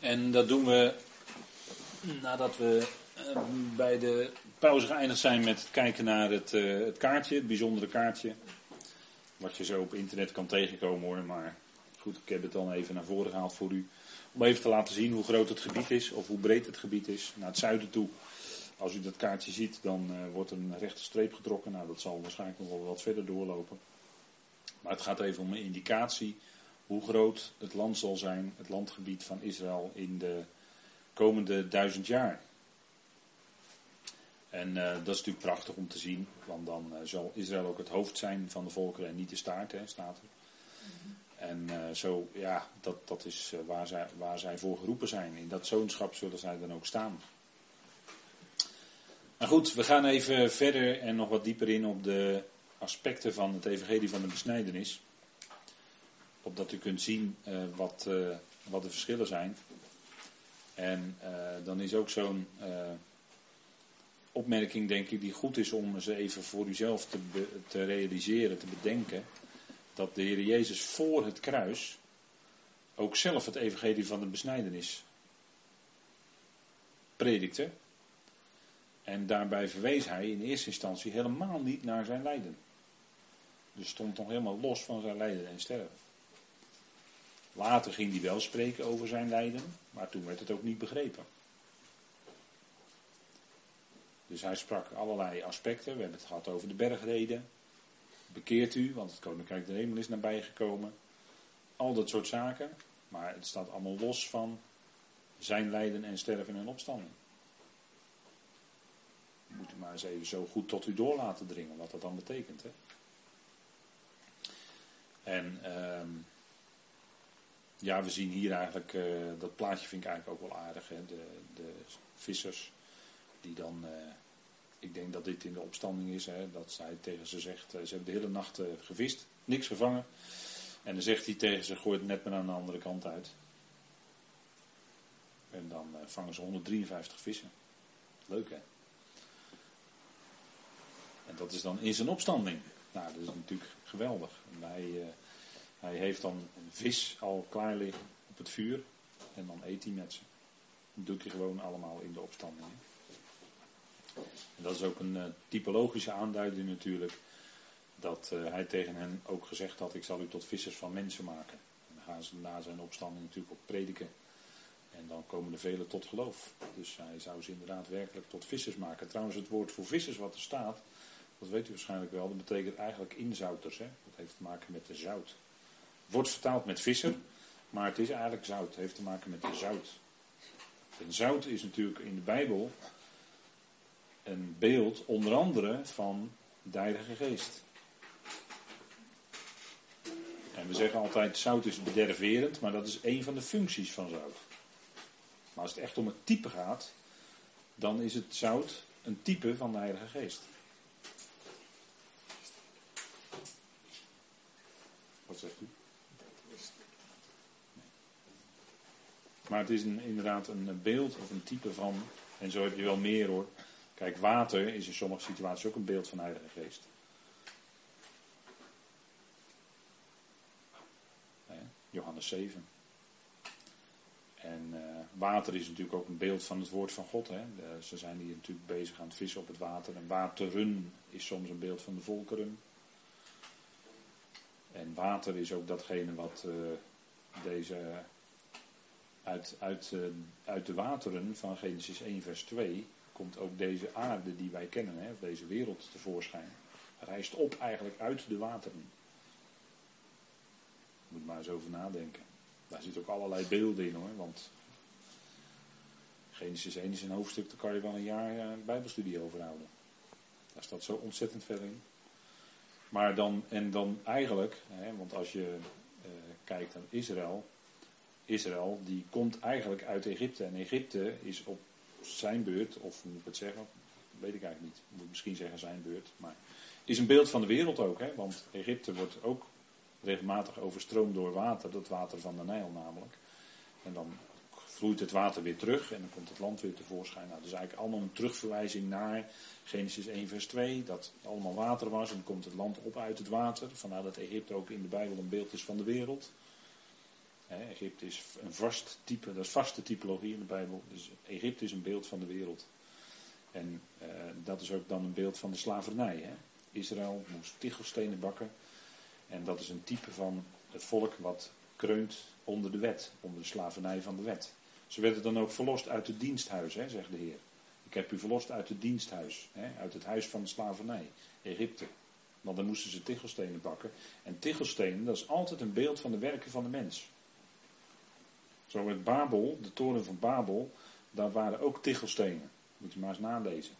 En dat doen we nadat we eh, bij de pauze geëindigd zijn met het kijken naar het, eh, het kaartje, het bijzondere kaartje. Wat je zo op internet kan tegenkomen hoor, maar goed, ik heb het dan even naar voren gehaald voor u. Om even te laten zien hoe groot het gebied is, of hoe breed het gebied is, naar het zuiden toe. Als u dat kaartje ziet, dan uh, wordt een rechte streep getrokken. Nou, dat zal waarschijnlijk nog wel wat verder doorlopen. Maar het gaat even om een indicatie hoe groot het land zal zijn, het landgebied van Israël in de komende duizend jaar. En uh, dat is natuurlijk prachtig om te zien, want dan uh, zal Israël ook het hoofd zijn van de volkeren en niet de staart, hè, staat er. En uh, zo, ja, dat, dat is waar, zij, waar zij voor geroepen zijn. In dat zoonschap zullen zij dan ook staan. Maar goed, we gaan even verder en nog wat dieper in op de aspecten van het evangelie van de besnijdenis. Opdat u kunt zien wat, wat de verschillen zijn. En dan is ook zo'n opmerking, denk ik, die goed is om ze even voor uzelf te, te realiseren, te bedenken. Dat de Heer Jezus voor het kruis ook zelf het evangelie van de besnijdenis predikte. En daarbij verwees hij in eerste instantie helemaal niet naar zijn lijden. Dus stond nog helemaal los van zijn lijden en sterven. Later ging hij wel spreken over zijn lijden, maar toen werd het ook niet begrepen. Dus hij sprak allerlei aspecten. We hebben het gehad over de bergreden. Bekeert u, want het koninkrijk der hemel is nabij gekomen. Al dat soort zaken. Maar het staat allemaal los van zijn lijden en sterven en opstanding. Moet u maar eens even zo goed tot u door laten dringen wat dat dan betekent. Hè? En uh, ja, we zien hier eigenlijk, uh, dat plaatje vind ik eigenlijk ook wel aardig. Hè? De, de vissers die dan, uh, ik denk dat dit in de opstanding is, hè, dat hij tegen ze zegt, uh, ze hebben de hele nacht gevist, niks gevangen. En dan zegt hij tegen ze, gooi het net maar aan de andere kant uit. En dan vangen ze 153 vissen. Leuk hè? En dat is dan in zijn opstanding. Nou, dat is natuurlijk geweldig. Hij, hij heeft dan een vis al klaar liggen op het vuur. En dan eet hij met ze. Dat doet hij gewoon allemaal in de opstanding. En dat is ook een uh, typologische aanduiding natuurlijk. Dat uh, hij tegen hen ook gezegd had, ik zal u tot vissers van mensen maken. En dan gaan ze na zijn opstanding natuurlijk ook prediken. En dan komen er velen tot geloof. Dus hij zou ze inderdaad werkelijk tot vissers maken. Trouwens, het woord voor vissers wat er staat, dat weet u waarschijnlijk wel, dat betekent eigenlijk inzouters. Hè? Dat heeft te maken met de zout. Wordt vertaald met visser, maar het is eigenlijk zout. Het heeft te maken met de zout. En zout is natuurlijk in de Bijbel een beeld onder andere van de Heilige Geest. En we zeggen altijd zout is bederverend, maar dat is een van de functies van zout. Maar als het echt om het type gaat, dan is het zout een type van de Heilige Geest. Zegt u? Maar het is inderdaad een beeld of een type van, en zo heb je wel meer hoor, Kijk, water is in sommige situaties ook een beeld van Heilige Geest. Johannes 7. En uh, water is natuurlijk ook een beeld van het woord van God. Hè? ze zijn hier natuurlijk bezig aan het vissen op het water. En wateren is soms een beeld van de volkeren. En water is ook datgene wat uh, deze uit, uit, uh, uit de wateren van Genesis 1 vers 2 komt ook deze aarde die wij kennen, hè, deze wereld tevoorschijn. Rijst op eigenlijk uit de wateren. Moet maar eens over nadenken. Daar zitten ook allerlei beelden in hoor, want Genesis 1 is een hoofdstuk, daar kan je wel een jaar uh, bijbelstudie over houden. Daar staat zo ontzettend veel in. Maar dan, en dan eigenlijk, hè, want als je uh, kijkt naar Israël, Israël die komt eigenlijk uit Egypte. En Egypte is op zijn beurt, of moet ik het zeggen, weet ik eigenlijk niet. Ik moet misschien zeggen zijn beurt. Maar is een beeld van de wereld ook, hè? want Egypte wordt ook regelmatig overstroomd door water, dat water van de Nijl namelijk. En dan vloeit het water weer terug en dan komt het land weer tevoorschijn. Nou, dat is eigenlijk allemaal een terugverwijzing naar Genesis 1 vers 2, dat allemaal water was en dan komt het land op uit het water. Vandaar dat Egypte ook in de Bijbel een beeld is van de wereld. Egypte is een vast type, dat is vaste typologie in de Bijbel. Dus Egypte is een beeld van de wereld. En uh, dat is ook dan een beeld van de slavernij. Israël moest tichelstenen bakken. En dat is een type van het volk wat kreunt onder de wet, onder de slavernij van de wet. Ze werden dan ook verlost uit het diensthuis, hè, zegt de Heer. Ik heb u verlost uit het diensthuis, hè, uit het huis van de slavernij, Egypte. Want dan moesten ze tichelstenen bakken. En tichelstenen, dat is altijd een beeld van de werken van de mens. Zo met Babel, de toren van Babel, daar waren ook tichelstenen. Moet je maar eens nalezen.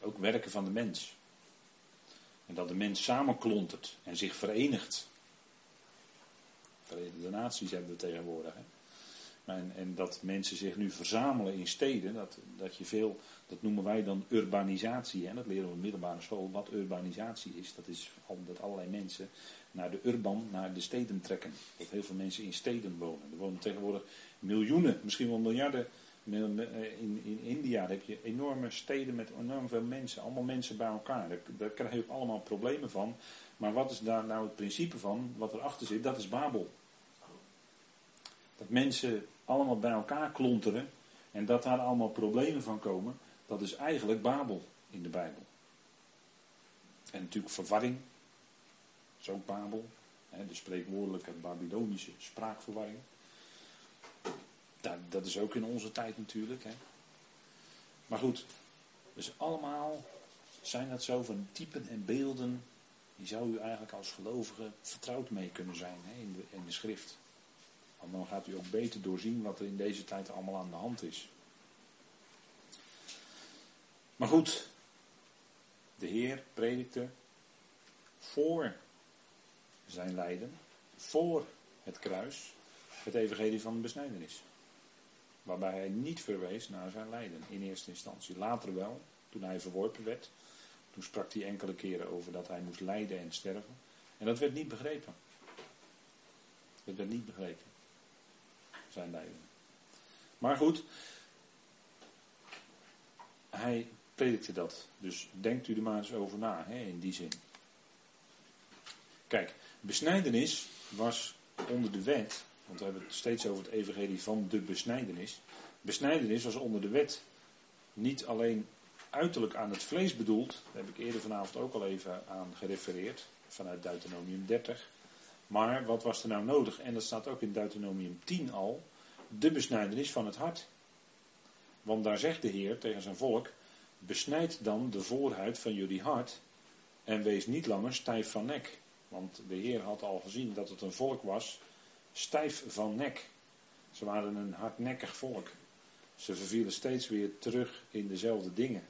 Ook werken van de mens. En dat de mens samenklontert en zich verenigt. Verenigde Naties hebben we tegenwoordig. Hè? En, en, dat mensen zich nu verzamelen in steden, dat, dat je veel, dat noemen wij dan urbanisatie. En dat leren we op de middelbare school. Wat urbanisatie is, dat is dat allerlei mensen naar de urban, naar de steden trekken. Dat heel veel mensen in steden wonen. Er wonen tegenwoordig miljoenen, misschien wel miljarden. In, in India heb je enorme steden met enorm veel mensen, allemaal mensen bij elkaar. Daar, daar krijg je ook allemaal problemen van. Maar wat is daar nou het principe van, wat erachter zit? Dat is Babel. Dat mensen allemaal bij elkaar klonteren en dat daar allemaal problemen van komen, dat is eigenlijk Babel in de Bijbel. En natuurlijk verwarring, dat is ook Babel. de spreekwoordelijke Babylonische spraakverwarring. Dat, is ook in onze tijd natuurlijk. Maar goed, dus allemaal zijn dat zo van typen en beelden. Die zou u eigenlijk als gelovige vertrouwd mee kunnen zijn in de schrift. Want dan gaat u ook beter doorzien wat er in deze tijd allemaal aan de hand is. Maar goed, de Heer predikte voor zijn lijden, voor het kruis, het evangelie van de besnijdenis. Waarbij hij niet verwees naar zijn lijden in eerste instantie. Later wel, toen hij verworpen werd. Toen sprak hij enkele keren over dat hij moest lijden en sterven. En dat werd niet begrepen. Dat werd niet begrepen. Zijn lijden. Maar goed, hij predikte dat. Dus denkt u er maar eens over na, hè, in die zin. Kijk, besnijdenis was onder de wet, want we hebben het steeds over het evangelie van de besnijdenis. Besnijdenis was onder de wet niet alleen uiterlijk aan het vlees bedoeld, daar heb ik eerder vanavond ook al even aan gerefereerd, vanuit Deuteronomium 30. Maar wat was er nou nodig? En dat staat ook in Deuteronomium 10 al, de besnijdenis van het hart. Want daar zegt de Heer tegen zijn volk, besnijd dan de voorhuid van jullie hart en wees niet langer stijf van nek. Want de Heer had al gezien dat het een volk was, stijf van nek. Ze waren een hardnekkig volk. Ze vervielen steeds weer terug in dezelfde dingen.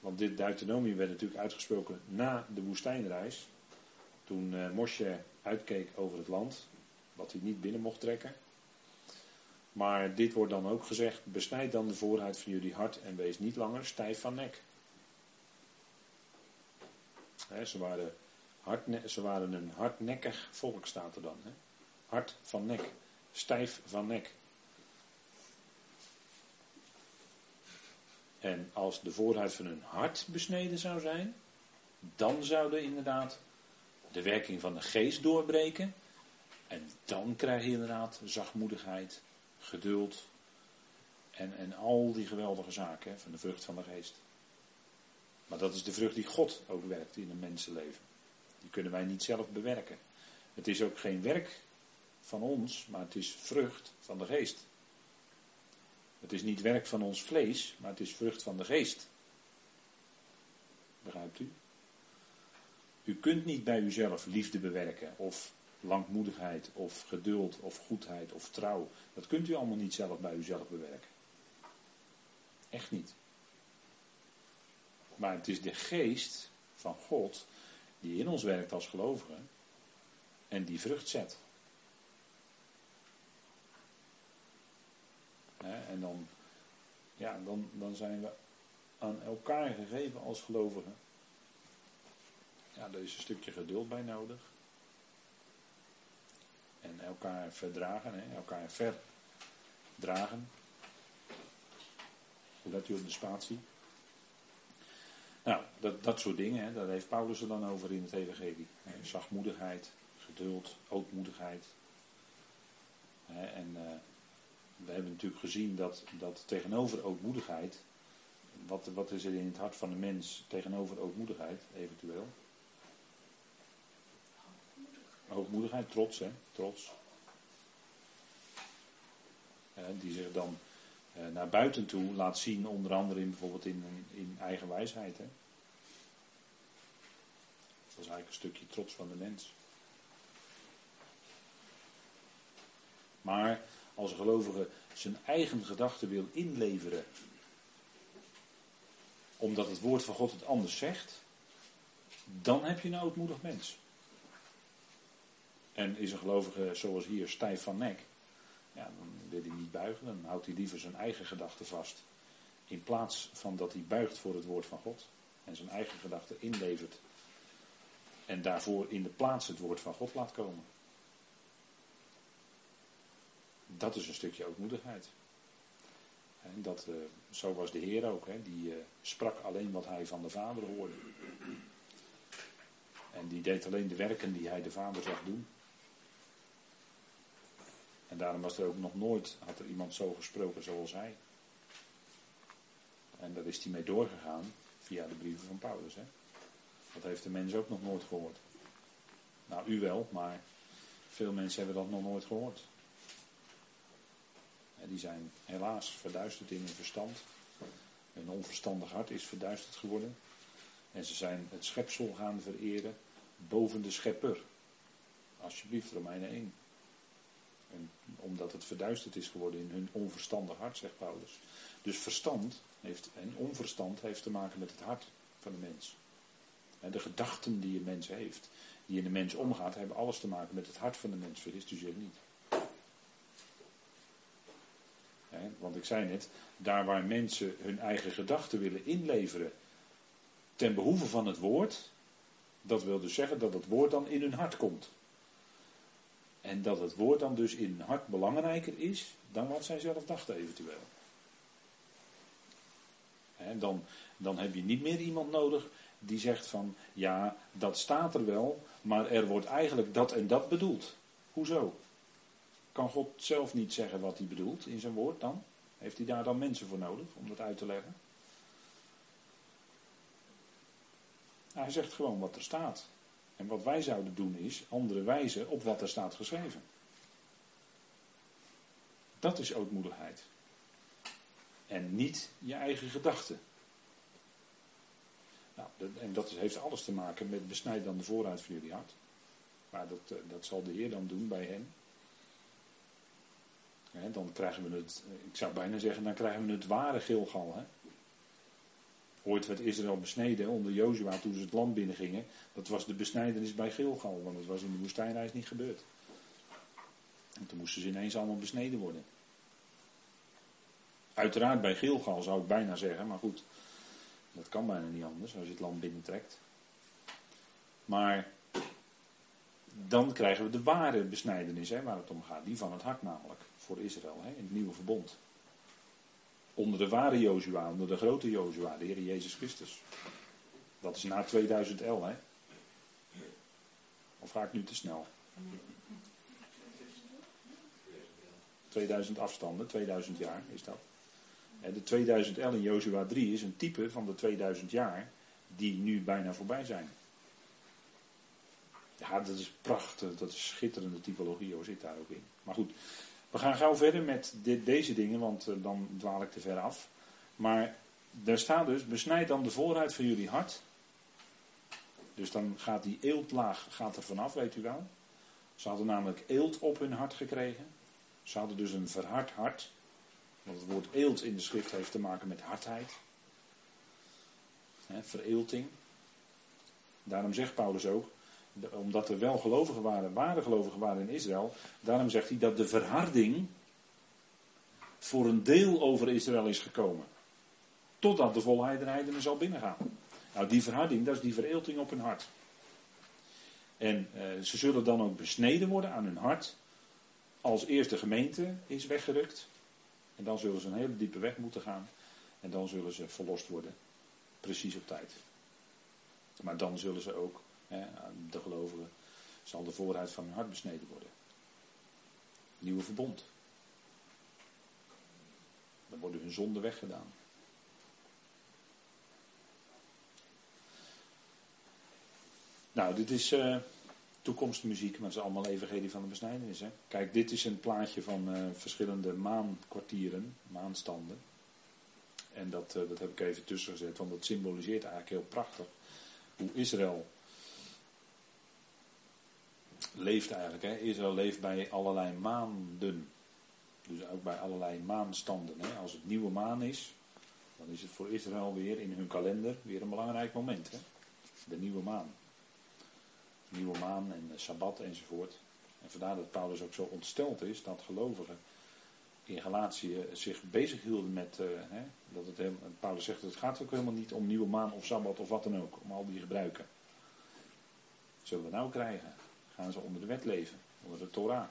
Want dit Deuteronomium werd natuurlijk uitgesproken na de woestijnreis. Toen uh, Mosje uitkeek over het land, wat hij niet binnen mocht trekken. Maar dit wordt dan ook gezegd: besnijd dan de voorheid van jullie hart en wees niet langer stijf van nek ze, waren ze waren een hardnekkig volk, staat er dan. Hard van nek, stijf van nek. En als de voorhuid van hun hart besneden zou zijn, dan zouden inderdaad de werking van de geest doorbreken. En dan krijg je inderdaad zachtmoedigheid, geduld en, en al die geweldige zaken van de vrucht van de geest. Maar dat is de vrucht die God ook werkt in een mensenleven. Die kunnen wij niet zelf bewerken. Het is ook geen werk van ons, maar het is vrucht van de geest. Het is niet werk van ons vlees, maar het is vrucht van de geest. Begrijpt u? U kunt niet bij uzelf liefde bewerken, of langmoedigheid, of geduld, of goedheid, of trouw. Dat kunt u allemaal niet zelf bij uzelf bewerken. Echt niet. Maar het is de geest van God die in ons werkt als gelovigen en die vrucht zet. en dan, ja, dan, dan zijn we aan elkaar gegeven als gelovigen. Ja, daar is een stukje geduld bij nodig. En elkaar verdragen, hè? elkaar verdragen. Hoe let u op de spatie? Nou, dat, dat soort dingen, hè, daar heeft Paulus er dan over in het evangelie. Zachtmoedigheid, geduld, ootmoedigheid. En uh, we hebben natuurlijk gezien dat, dat tegenover ootmoedigheid, wat, wat is er in het hart van de mens tegenover ootmoedigheid, eventueel? Hoogmoedigheid, trots, hè? Trots. die zich dan uh, naar buiten toe laat zien, onder andere in, bijvoorbeeld in, in eigen wijsheid. Hè? Dat is eigenlijk een stukje trots van de mens. Maar als een gelovige zijn eigen gedachten wil inleveren, omdat het woord van God het anders zegt, dan heb je een ootmoedig mens. En is een gelovige zoals hier stijf van nek, ja, dan wil hij niet buigen, dan houdt hij liever zijn eigen gedachten vast. In plaats van dat hij buigt voor het woord van God en zijn eigen gedachten inlevert. En daarvoor in de plaats het woord van God laat komen. Dat is een stukje ootmoedigheid. En dat, uh, zo was de Heer ook. Hè. Die uh, sprak alleen wat hij van de Vader hoorde. En die deed alleen de werken die hij de Vader zag doen. En daarom was er ook nog nooit, had er iemand zo gesproken zoals hij. En daar is hij mee doorgegaan via de brieven van Paulus. Hè? Dat heeft de mens ook nog nooit gehoord. Nou, u wel, maar veel mensen hebben dat nog nooit gehoord. En die zijn helaas verduisterd in hun verstand. Hun onverstandig hart is verduisterd geworden. En ze zijn het schepsel gaan vereren boven de schepper. Alsjeblieft, Romeinen 1. Omdat het verduisterd is geworden in hun onverstandig hart, zegt Paulus. Dus verstand heeft, en onverstand heeft te maken met het hart van de mens. En de gedachten die een mens heeft, die in de mens omgaat, hebben alles te maken met het hart van de mens. Vergist u zich niet. want ik zei net, daar waar mensen hun eigen gedachten willen inleveren ten behoeve van het woord, dat wil dus zeggen dat het woord dan in hun hart komt. En dat het woord dan dus in hart belangrijker is dan wat zij zelf dachten eventueel. dan, dan heb je niet meer iemand nodig die zegt van ja, dat staat er wel, maar er wordt eigenlijk dat en dat bedoeld. Hoezo? Kan God zelf niet zeggen wat hij bedoelt in zijn woord dan? Heeft hij daar dan mensen voor nodig om dat uit te leggen? Hij zegt gewoon wat er staat. En wat wij zouden doen is andere wijzen op wat er staat geschreven. Dat is ootmoedigheid. En niet je eigen gedachten. Nou, en dat heeft alles te maken met besnijd dan de vooruit van jullie hart. Maar dat, eh, dat zal de Heer dan doen bij hen. dan krijgen we het, ik zou bijna zeggen, dan krijgen we het ware Gilgal. Hè? Ooit werd Israël besneden onder Jozua toen ze het land binnengingen. Dat was de besnijdenis bij Gilgal, want dat was in de woestijnreis niet gebeurd. En toen moesten ze ineens allemaal besneden worden. Uiteraard bij Gilgal zou ik bijna zeggen, maar goed, dat kan bijna niet anders als je het land binnentrekt. Maar dan krijgen we de ware besnijdenis hè, waar het om gaat, die van het hart namelijk, voor Israël hè, in het nieuwe verbond. Onder de ware Jozua, onder de grote Jozua, de Heer Jezus Christus. Dat is na 2000 L, hè? Of ga ik nu te snel? 2000 afstanden, 2000 jaar is dat. De 2000 L in Jozua 3 is een type van de 2000 jaar die nu bijna voorbij zijn. Ja, dat is prachtig, dat is schitterende typologie, hoe zit daar ook in. Maar goed, we gaan gauw verder met dit, deze dingen, want uh, dan dwaal ik te ver af. Maar daar staat dus, besnijd dan de vooruit van jullie hart. Dus dan gaat die eeltlaag gaat er vanaf, weet u wel. Ze hadden namelijk eelt op hun hart gekregen. Ze hadden dus een verhard hart. Want het woord eelt in de schrift heeft te maken met hardheid. He, vereelting. Daarom zegt Paulus ook, omdat er wel gelovigen waren, ware gelovigen waren in Israël. Daarom zegt hij dat de verharding voor een deel over Israël is gekomen. Totdat de volheid en heidenen zal binnengaan. Nou, die verharding, dat is die vereelting op hun hart. En eh, ze zullen dan ook besneden worden aan hun hart, als eerste gemeente is weggerukt. En dan zullen ze een hele diepe weg moeten gaan. En dan zullen ze verlost worden. Precies op tijd. Maar dan zullen ze ook, de gelovigen, zal de vooruit van hun hart besneden worden. Nieuwe verbond. Dan worden hun zonden weggedaan. Nou, dit is uh, toekomstmuziek, maar het is allemaal evangelie van de besnijdenis. Hè? Kijk, dit is een plaatje van uh, verschillende maankwartieren, maanstanden. En dat, uh, dat heb ik even tussen gezet, want dat symboliseert eigenlijk heel prachtig hoe Israël leeft eigenlijk. Hè? Israël leeft bij allerlei maanden. Dus ook bij allerlei maanstanden. Hè? Als het nieuwe maan is, dan is het voor Israël weer in hun kalender weer een belangrijk moment. Hè? De nieuwe maan. Nieuwe maan en Sabbat enzovoort. En vandaar dat Paulus ook zo ontsteld is dat gelovigen in Galatië zich bezig hielden met. Uh, hè, dat het helemaal, Paulus zegt: het gaat ook helemaal niet om nieuwe maan of sabbat of wat dan ook. Om al die gebruiken. zullen we nou krijgen? Gaan ze onder de wet leven, onder de Torah?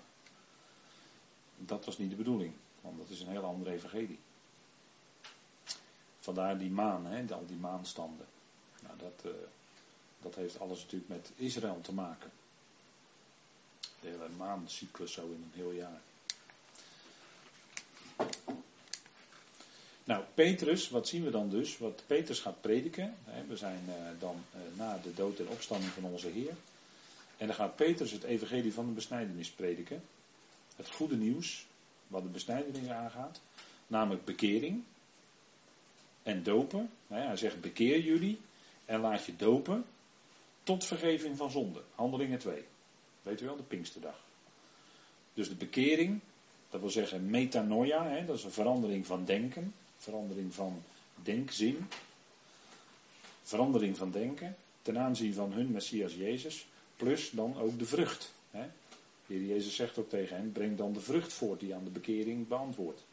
Dat was niet de bedoeling, want dat is een heel andere evangelie. Vandaar die maan, hè, al die maanstanden. Nou, dat, uh, dat heeft alles natuurlijk met Israël te maken. De hele maancyclus zo in een heel jaar. Nou, Petrus, wat zien we dan dus? Wat Petrus gaat prediken. We zijn uh, dan uh, na de dood en opstanding van onze Heer. En dan gaat Petrus het evangelie van de besnijdenis prediken. Het goede nieuws, wat de besnijdenis aangaat. Namelijk bekering en dopen. Hij zegt bekeer jullie en laat je dopen tot vergeving van zonde. Handelingen 2. Weet u wel, de Pinksterdag. Dus de bekering, dat wil zeggen metanoia, hè, dat is een verandering van denken, verandering van denkzin, verandering van denken ten aanzien van hun Messias Jezus, plus dan ook de vrucht. Hè. De Heer Jezus zegt ook tegen hen, breng dan de vrucht voort die aan de bekering beantwoordt.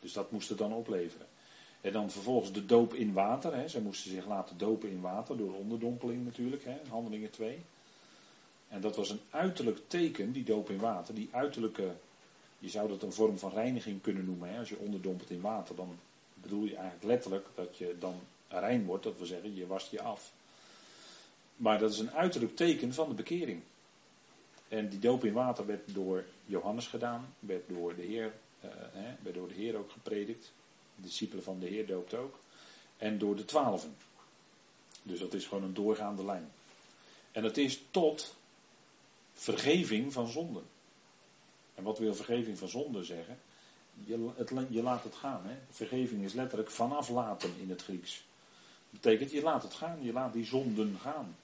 Dus dat moest het dan opleveren. En dan vervolgens de doop in water. Hè. Zij moesten zich laten dopen in water door onderdompeling natuurlijk, hè, handelingen 2. En dat was een uiterlijk teken, die doop in water, die uiterlijke, je zou dat een vorm van reiniging kunnen noemen. Hè. Als je onderdompelt in water, dan bedoel je eigenlijk letterlijk dat je dan rein wordt, dat wil zeggen, je wast je af. Maar dat is een uiterlijk teken van de bekering. En die doop in water werd door Johannes gedaan, werd door de Heer, uh, hè, werd door de Heer ook gepredikt. De discipelen van de Heer doopt ook. En door de twaalfen. Dus dat is gewoon een doorgaande lijn. En het is tot vergeving van zonden. En wat wil vergeving van zonden zeggen? Je, het, je laat het gaan. Hè? Vergeving is letterlijk vanaf laten in het Grieks. Dat betekent je laat het gaan, je laat die zonden gaan.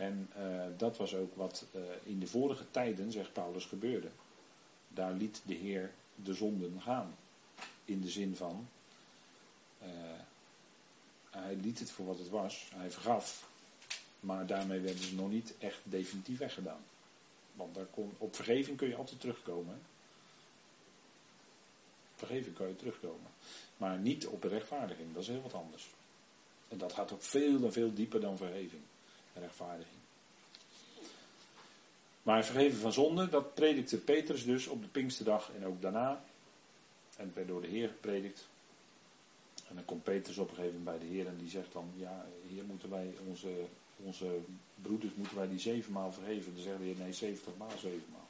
En uh, dat was ook wat uh, in de vorige tijden, zegt Paulus, gebeurde. Daar liet de Heer de zonden gaan. In de zin van, uh, hij liet het voor wat het was, hij vergaf. Maar daarmee werden ze nog niet echt definitief weggedaan. Want daar kon, op vergeving kun je altijd terugkomen. Vergeving kan je terugkomen. Maar niet op rechtvaardiging, dat is heel wat anders. En dat gaat ook veel en veel dieper dan vergeving. Rechtvaardiging. Maar vergeven van zonde, dat predikte Petrus dus op de Pinksterdag en ook daarna. En het werd door de Heer gepredikt. En dan komt Petrus op een gegeven moment bij de Heer en die zegt dan, ja, hier moeten wij onze, onze broeders, moeten wij die zevenmaal vergeven. Dan zegt de Heer, nee, zeventig maal zevenmaal.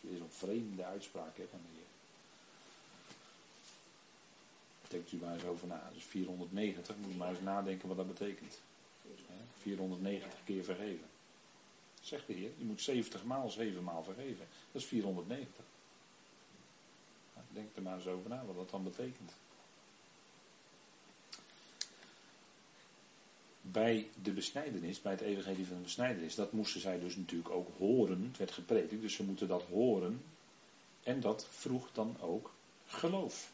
Dat is zo'n vreemde uitspraak hè, van de Heer. Denkt u maar eens over na. Dus 490, moet je maar eens nadenken wat dat betekent. 490 keer vergeven. Zegt de Heer, je moet 70 maal 7 maal vergeven. Dat is 490. Denk er maar eens over na wat dat dan betekent. Bij de besnijdenis, bij het evangelie van de besnijdenis, dat moesten zij dus natuurlijk ook horen. Het werd gepredikt, dus ze moeten dat horen. En dat vroeg dan ook geloof.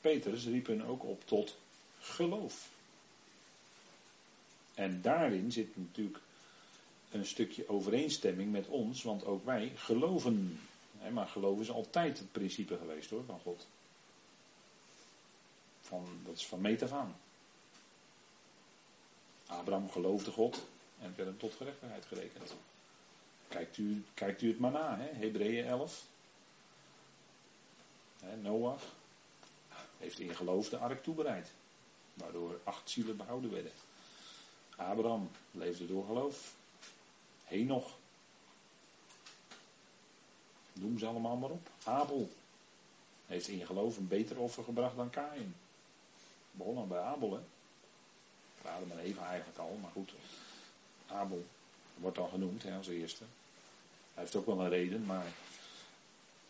Petrus riep hen ook op tot geloof. En daarin zit natuurlijk een stukje overeenstemming met ons, want ook wij geloven maar geloven is altijd het principe geweest hoor, van God. Van, dat is van meet af aan. Abraham geloofde God. En werd hem tot gerechtigheid gerekend. Kijkt u, u het maar na? Hebreeën 11. Hè, Noach heeft in geloof de ark toebereid. Waardoor acht zielen behouden werden. Abraham leefde door geloof. Henoch. Noem ze allemaal maar op. Abel heeft in geloof een beter offer gebracht dan Kain. Begonnen bij Abel, hè. Adam en Eva eigenlijk al, maar goed. Abel wordt al genoemd hè, als eerste. Hij heeft ook wel een reden, maar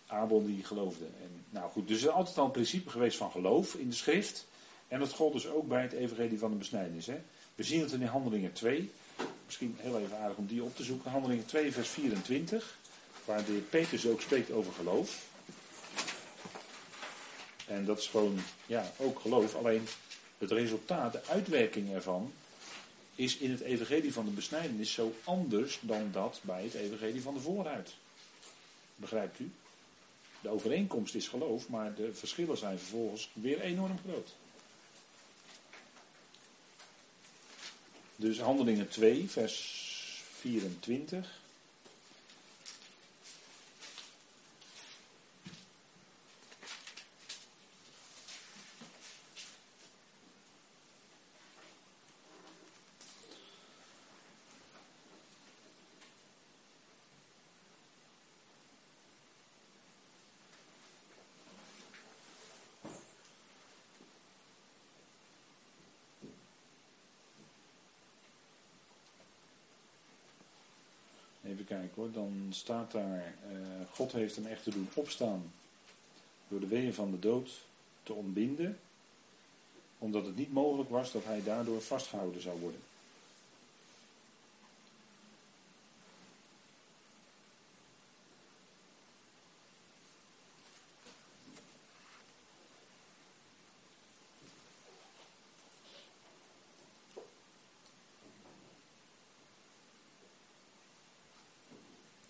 Abel die geloofde. En, nou goed, dus er is altijd al een principe geweest van geloof in de schrift. En dat gold dus ook bij het evangelie van de besnijdenis. Hè. We zien het in Handelingen 2. Misschien heel even aardig om die op te zoeken. Handelingen 2 vers 24. Waar de Petrus ook spreekt over geloof. En dat is gewoon, ja, ook geloof. Alleen het resultaat, de uitwerking ervan, is in het evangelie van de besnijdenis zo anders dan dat bij het evangelie van de vooruit. Begrijpt u? De overeenkomst is geloof, maar de verschillen zijn vervolgens weer enorm groot. Dus handelingen 2, vers 24. Dan staat daar, uh, God heeft hem echter doen opstaan door de weeën van de dood te ontbinden, omdat het niet mogelijk was dat hij daardoor vastgehouden zou worden.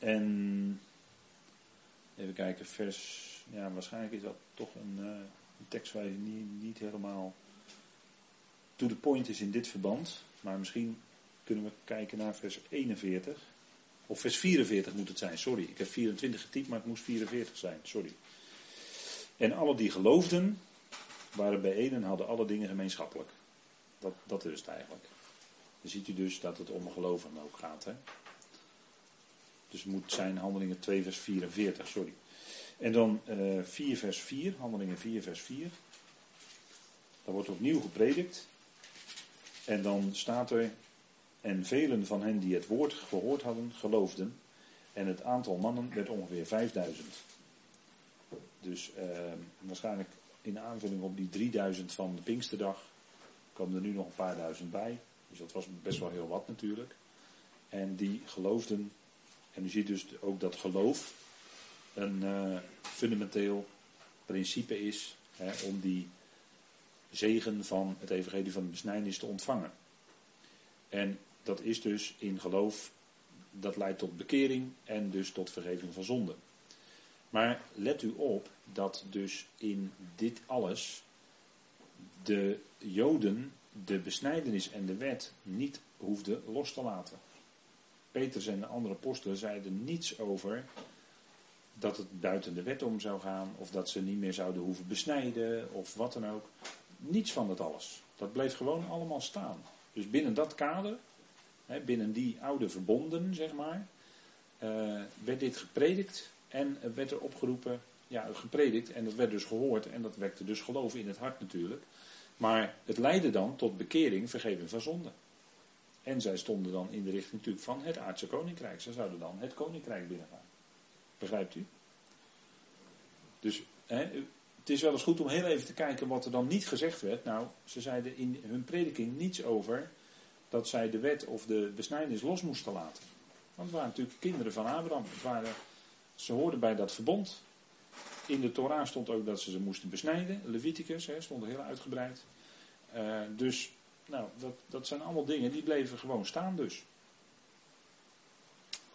En even kijken, vers. Ja, waarschijnlijk is dat toch een, uh, een tekst waar je niet, niet helemaal to the point is in dit verband. Maar misschien kunnen we kijken naar vers 41. Of vers 44 moet het zijn, sorry. Ik heb 24 getypt, maar het moest 44 zijn, sorry. En alle die geloofden, waren bijeen en hadden alle dingen gemeenschappelijk. Dat, dat is het eigenlijk. Dan ziet u dus dat het om geloven ook gaat. Hè? Dus het moet zijn handelingen 2 vers 44, sorry. En dan uh, eh, 4 vers 4, handelingen 4 vers 4. Daar wordt opnieuw gepredikt. En dan staat er, en velen van hen die het woord gehoord hadden, geloofden. En het aantal mannen werd ongeveer 5000. Dus uh, waarschijnlijk in aanvulling op die 3000 van de Pinksterdag komen er nu nog een paar duizend bij. Dus dat was best wel heel wat natuurlijk. En die geloofden en u ziet dus ook dat geloof een uh, fundamenteel principe is hè, om die zegen van het evangelie van de besnijdenis te ontvangen. En dat is dus in geloof, dat leidt tot bekering en dus tot vergeving van zonde. Maar let u op dat dus in dit alles de Joden de besnijdenis en de wet niet hoefden los te laten. Petrus en de andere apostelen zeiden niets over dat het buiten de wet om zou gaan, of dat ze niet meer zouden hoeven besnijden, of wat dan ook. Niets van dat alles. Dat bleef gewoon allemaal staan. Dus binnen dat kader, binnen die oude verbonden, zeg maar, uh, werd dit gepredikt en werd er opgeroepen, ja, gepredikt en dat werd dus gehoord en dat wekte dus geloof in het hart natuurlijk. Maar het leidde dan tot bekering, vergeving van zonde. En zij stonden dan in de richting natuurlijk van het aardse koninkrijk. Ze zouden dan het koninkrijk binnengaan. Begrijpt u? Dus hè, het is wel eens goed om heel even te kijken wat er dan niet gezegd werd. Nou, ze zeiden in hun prediking niets over dat zij de wet of de besnijdenis los moesten laten. Want het waren natuurlijk kinderen van Abraham. Ze hoorden bij dat verbond. In de Torah stond ook dat ze ze moesten besnijden. Leviticus hè, stond heel uitgebreid. Uh, dus nou, dat, dat zijn allemaal dingen die bleven gewoon staan dus.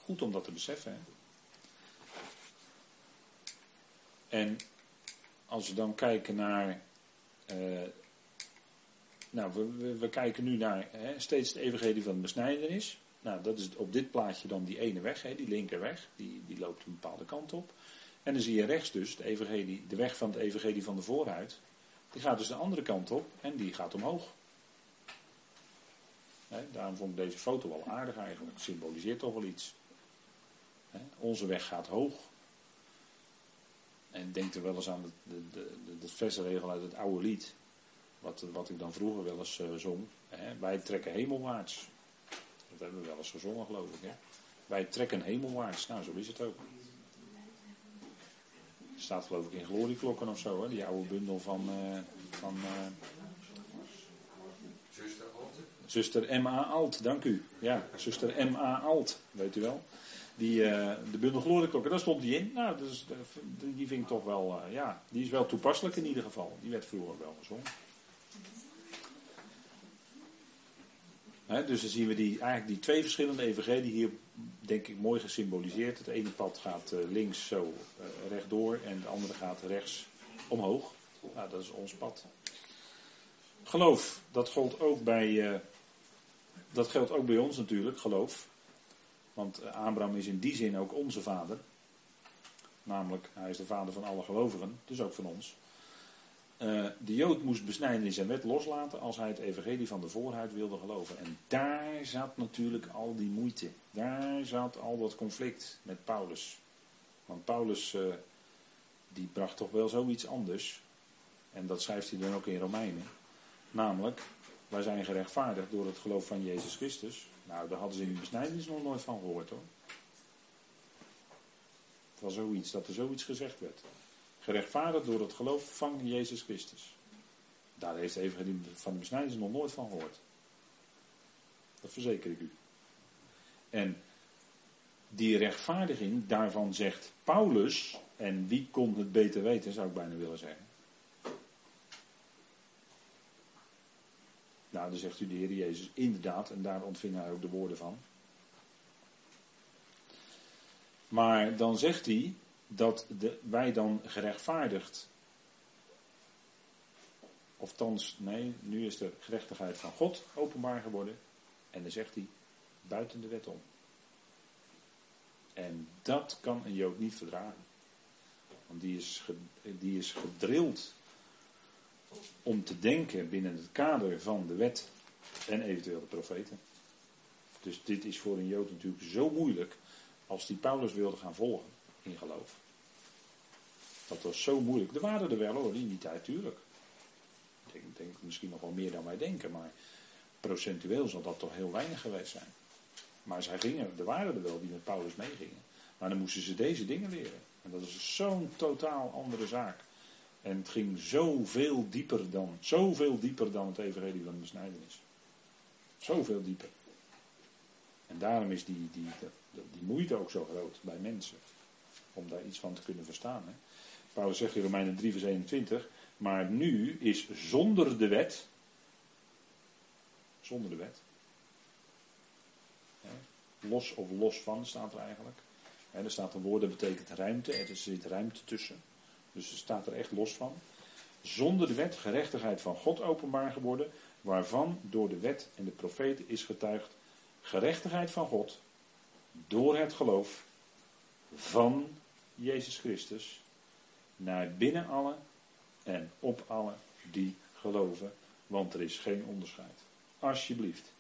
Goed om dat te beseffen. Hè? En als we dan kijken naar. Uh, nou, we, we, kijken nu naar hè, steeds het evangelie van de besnijdenis. Nou, dat is op dit plaatje dan die ene weg, hè, die linkerweg. Die, die loopt een bepaalde kant op. En dan zie je rechts dus de, evangelie, de weg van het evangelie van de vooruit. Die gaat dus de andere kant op en die gaat omhoog. Daarom vond ik deze foto wel aardig eigenlijk. Symboliseert toch wel iets. onze weg gaat hoog. En denk er wel eens aan de, de, de, de uit het oude lied. Wat, wat ik dan vroeger wel eens uh, zong. wij trekken hemelwaarts. Dat hebben we wel eens gezongen geloof ik. Hè? Wij trekken hemelwaarts. Nou, zo is het ook. Staat geloof ik in glorieklokken of zo, hè? die oude bundel van, uh, van uh, zuster M.A. Alt, dank u. Ja, zuster M.A. Alt, weet u wel. Die, uh, de bundel daar stond die in. Nou, dus, die vind ik toch wel, ja, die is wel toepasselijk in ieder geval. Die werd vroeger wel gezongen. dus dan zien we die, eigenlijk die twee verschillende evangelieën hier, denk ik, mooi gesymboliseerd. Het ene pad gaat uh, links zo rechtdoor en het andere gaat rechts omhoog. Nou, dat is ons pad. Geloof, dat geldt ook bij, dat geldt ook bij ons natuurlijk, geloof. Want Abraham is in die zin ook onze vader. Namelijk, hij is de vader van alle gelovigen, dus ook van ons. Uh, de Jood moest besnijden in zijn wet loslaten als hij het evangelie van de voorhuid wilde geloven. En daar zat natuurlijk al die moeite. Daar zat al dat conflict met Paulus. Want Paulus, uh, die bracht toch wel zoiets anders. En dat schrijft hij dan ook in Romeinen. Namelijk, wij zijn gerechtvaardigd door het geloof van Jezus Christus. Nou, daar hadden ze in de besnijdenis nog nooit van gehoord hoor. Het was zoiets, dat er zoiets gezegd werd. Gerechtvaardigd door het geloof van Jezus Christus. Daar heeft de evangelie van de besnijdenis nog nooit van gehoord. Dat verzeker ik u. En die rechtvaardiging, daarvan zegt Paulus, en wie kon het beter weten, zou ik bijna willen zeggen. Nou, dan zegt u de Heer Jezus inderdaad, en daar ontving hij ook de woorden van. Maar dan zegt hij, dat de, wij dan gerechtvaardigd, of thans, nee, nu is de gerechtigheid van God openbaar geworden. En dan zegt hij, buiten de wet om. En dat kan een Jood niet verdragen. Want die is, die is gedrild om te denken binnen het kader van de wet en eventueel de profeten. Dus dit is voor een Jood natuurlijk zo moeilijk als die Paulus wilde gaan volgen in geloof. Dat was zo moeilijk. Er waren er wel hoor, in die tijd, tuurlijk. Ik denk, denk misschien nog wel meer dan wij denken, maar procentueel zal dat toch heel weinig geweest zijn. Maar zij gingen, er waren er wel die met Paulus meegingen. Maar dan moesten ze deze dingen leren. En dat is zo'n totaal andere zaak. En het ging zoveel dieper dan, zoveel dieper dan het evangelie van de besnijdenis. Zoveel dieper. En daarom is die, die, die, moeite ook zo groot bij mensen. Om daar iets van te kunnen verstaan. Hè. Paulus zegt in Romeinen 3 vers 21, maar nu is zonder de wet, zonder de wet, los of los van staat er eigenlijk. er staat een woord dat betekent ruimte, er zit ruimte tussen. Dus er staat er echt los van. Zonder de wet gerechtigheid van God openbaar geworden, waarvan door de wet en de profeten is getuigd gerechtigheid van God door het geloof van Jezus Christus naar binnen allen en op allen die geloven, want er is geen onderscheid. Alsjeblieft.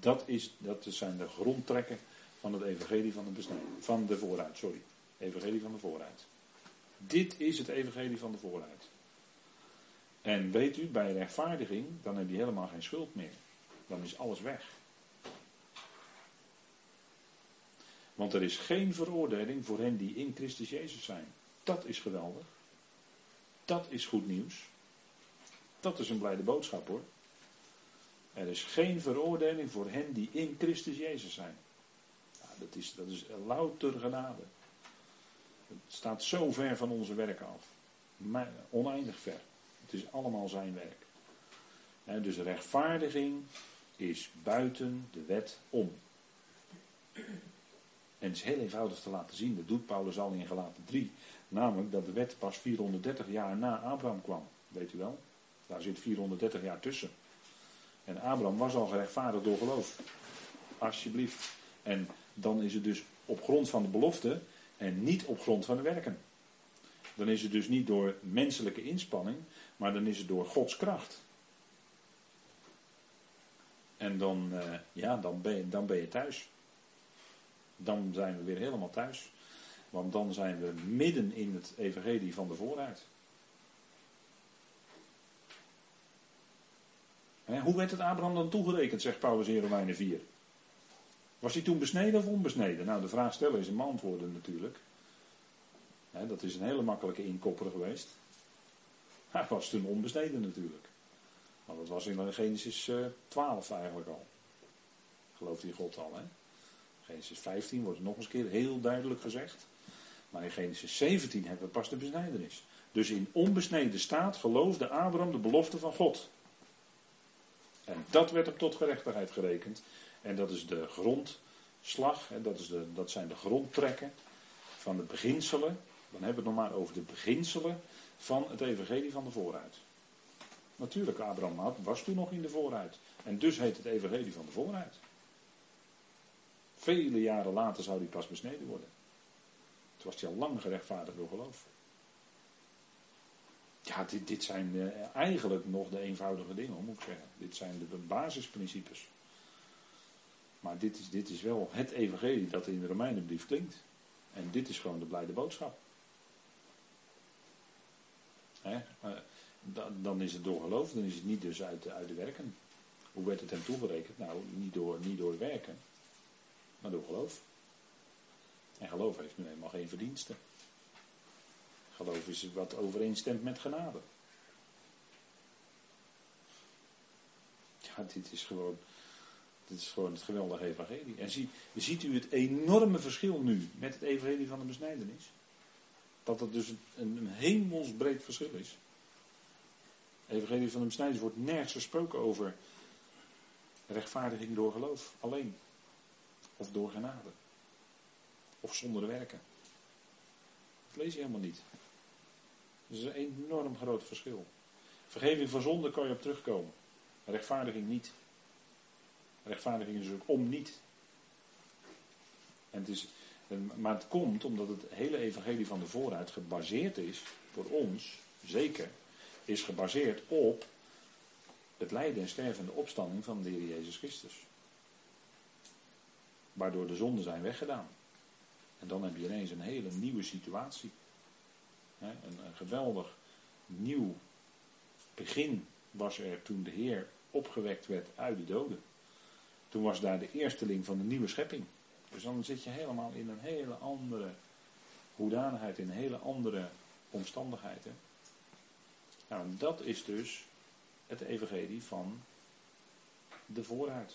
Dat, is, dat zijn de grondtrekken van het evangelie van de. Van de vooruit, sorry. Evangelie van de vooruit. Dit is het evangelie van de vooruit. En weet u, bij rechtvaardiging, dan heb je helemaal geen schuld meer. Dan is alles weg. Want er is geen veroordeling voor hen die in Christus Jezus zijn. Dat is geweldig. Dat is goed nieuws. Dat is een blijde boodschap hoor. Er is geen veroordeling voor hen die in Christus Jezus zijn. dat, is, dat is louter genade. Het staat zo ver van onze werken af. Maar oneindig ver. Het is allemaal zijn werk. Dus rechtvaardiging is buiten de wet om. En het is heel eenvoudig te laten zien. Dat doet Paulus al in Galaten 3. Namelijk dat de wet pas 430 jaar na Abraham kwam. Weet u wel? Daar zit 430 jaar tussen. En Abraham was al gerechtvaardigd door geloof. Alsjeblieft. En dan is het dus op grond van de belofte en niet op grond van de werken. Dan is het dus niet door menselijke inspanning, maar dan is het door Gods kracht. En dan, uh, ja, dan, ben je, dan ben je thuis. Dan zijn we weer helemaal thuis. Want dan zijn we midden in het evangelie van de vooruit. hoe werd het Abraham dan toegerekend, zegt Paulus in Romeinen 4? Was hij toen besneden of onbesneden? Nou, de vraag stellen is hem antwoorden natuurlijk. dat is een hele makkelijke inkopper geweest. Hij was toen onbesneden natuurlijk. Maar dat was in Genesis 12 eh, eigenlijk al. Gelooft hij God al, hè? Genesis 15 wordt nog eens een keer heel duidelijk gezegd. Maar in Genesis 17 hebben we pas de besnijdenis. Dus in onbesneden staat geloofde Abraham de belofte van God. En dat werd hem tot gerechtigheid gerekend. En dat is de grondslag, hè, dat, is de, dat zijn de grondtrekken van de beginselen. Dan hebben we het nog maar over de beginselen van het evangelie van de vooruit. Natuurlijk, Abraham was toen nog in de vooruit. En dus heet het evangelie van de vooruit. Vele jaren later zou die pas besneden worden. Toen was hij al lang gerechtvaardigd door geloof. Ja, dit, dit zijn uh, eigenlijk nog de eenvoudige dingen, moet ik zeggen. Dit zijn de basisprincipes. Maar dit is, dit is wel het evangelie dat in de Romeinenbrief klinkt. En dit is gewoon de blijde boodschap. Uh, dan is het door geloof, dan is het niet dus uit, uit de werken. Hoe werd het hem toegerekend? Nou, niet door, niet door werken, maar door geloof. En geloof heeft nu helemaal geen verdiensten. Geloof is wat overeenstemt met genade. Ja, dit is gewoon, dit is gewoon het geweldige evangelie. En zie, ziet u het enorme verschil nu met het evangelie van de besnijdenis? Dat het dus een, een hemelsbreed verschil is. Evangelie van de besnijdenis wordt nergens gesproken over rechtvaardiging door geloof, alleen. Of door genade. Of zonder werken. Dat lees je helemaal niet. Dat is een enorm groot verschil. Vergeving van zonde kan je op terugkomen. Rechtvaardiging niet. Rechtvaardiging is ook om niet. En het is, maar het komt omdat het hele evangelie van de vooruit gebaseerd is, voor ons zeker, is gebaseerd op het lijden en sterven en de opstanding van de Heer Jezus Christus. Waardoor de zonden zijn weggedaan. En dan heb je ineens een hele nieuwe situatie. Een geweldig nieuw begin was er toen de Heer opgewekt werd uit de doden. Toen was daar de eersteling van de nieuwe schepping. Dus dan zit je helemaal in een hele andere hoedanigheid, in hele andere omstandigheden. Nou, dat is dus het evangelie van de vooruit.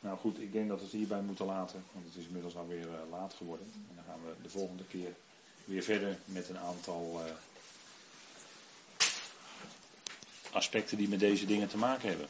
Nou goed, ik denk dat we het hierbij moeten laten, want het is inmiddels alweer uh, laat geworden. En dan gaan we de volgende keer weer verder met een aantal uh, aspecten die met deze dingen te maken hebben.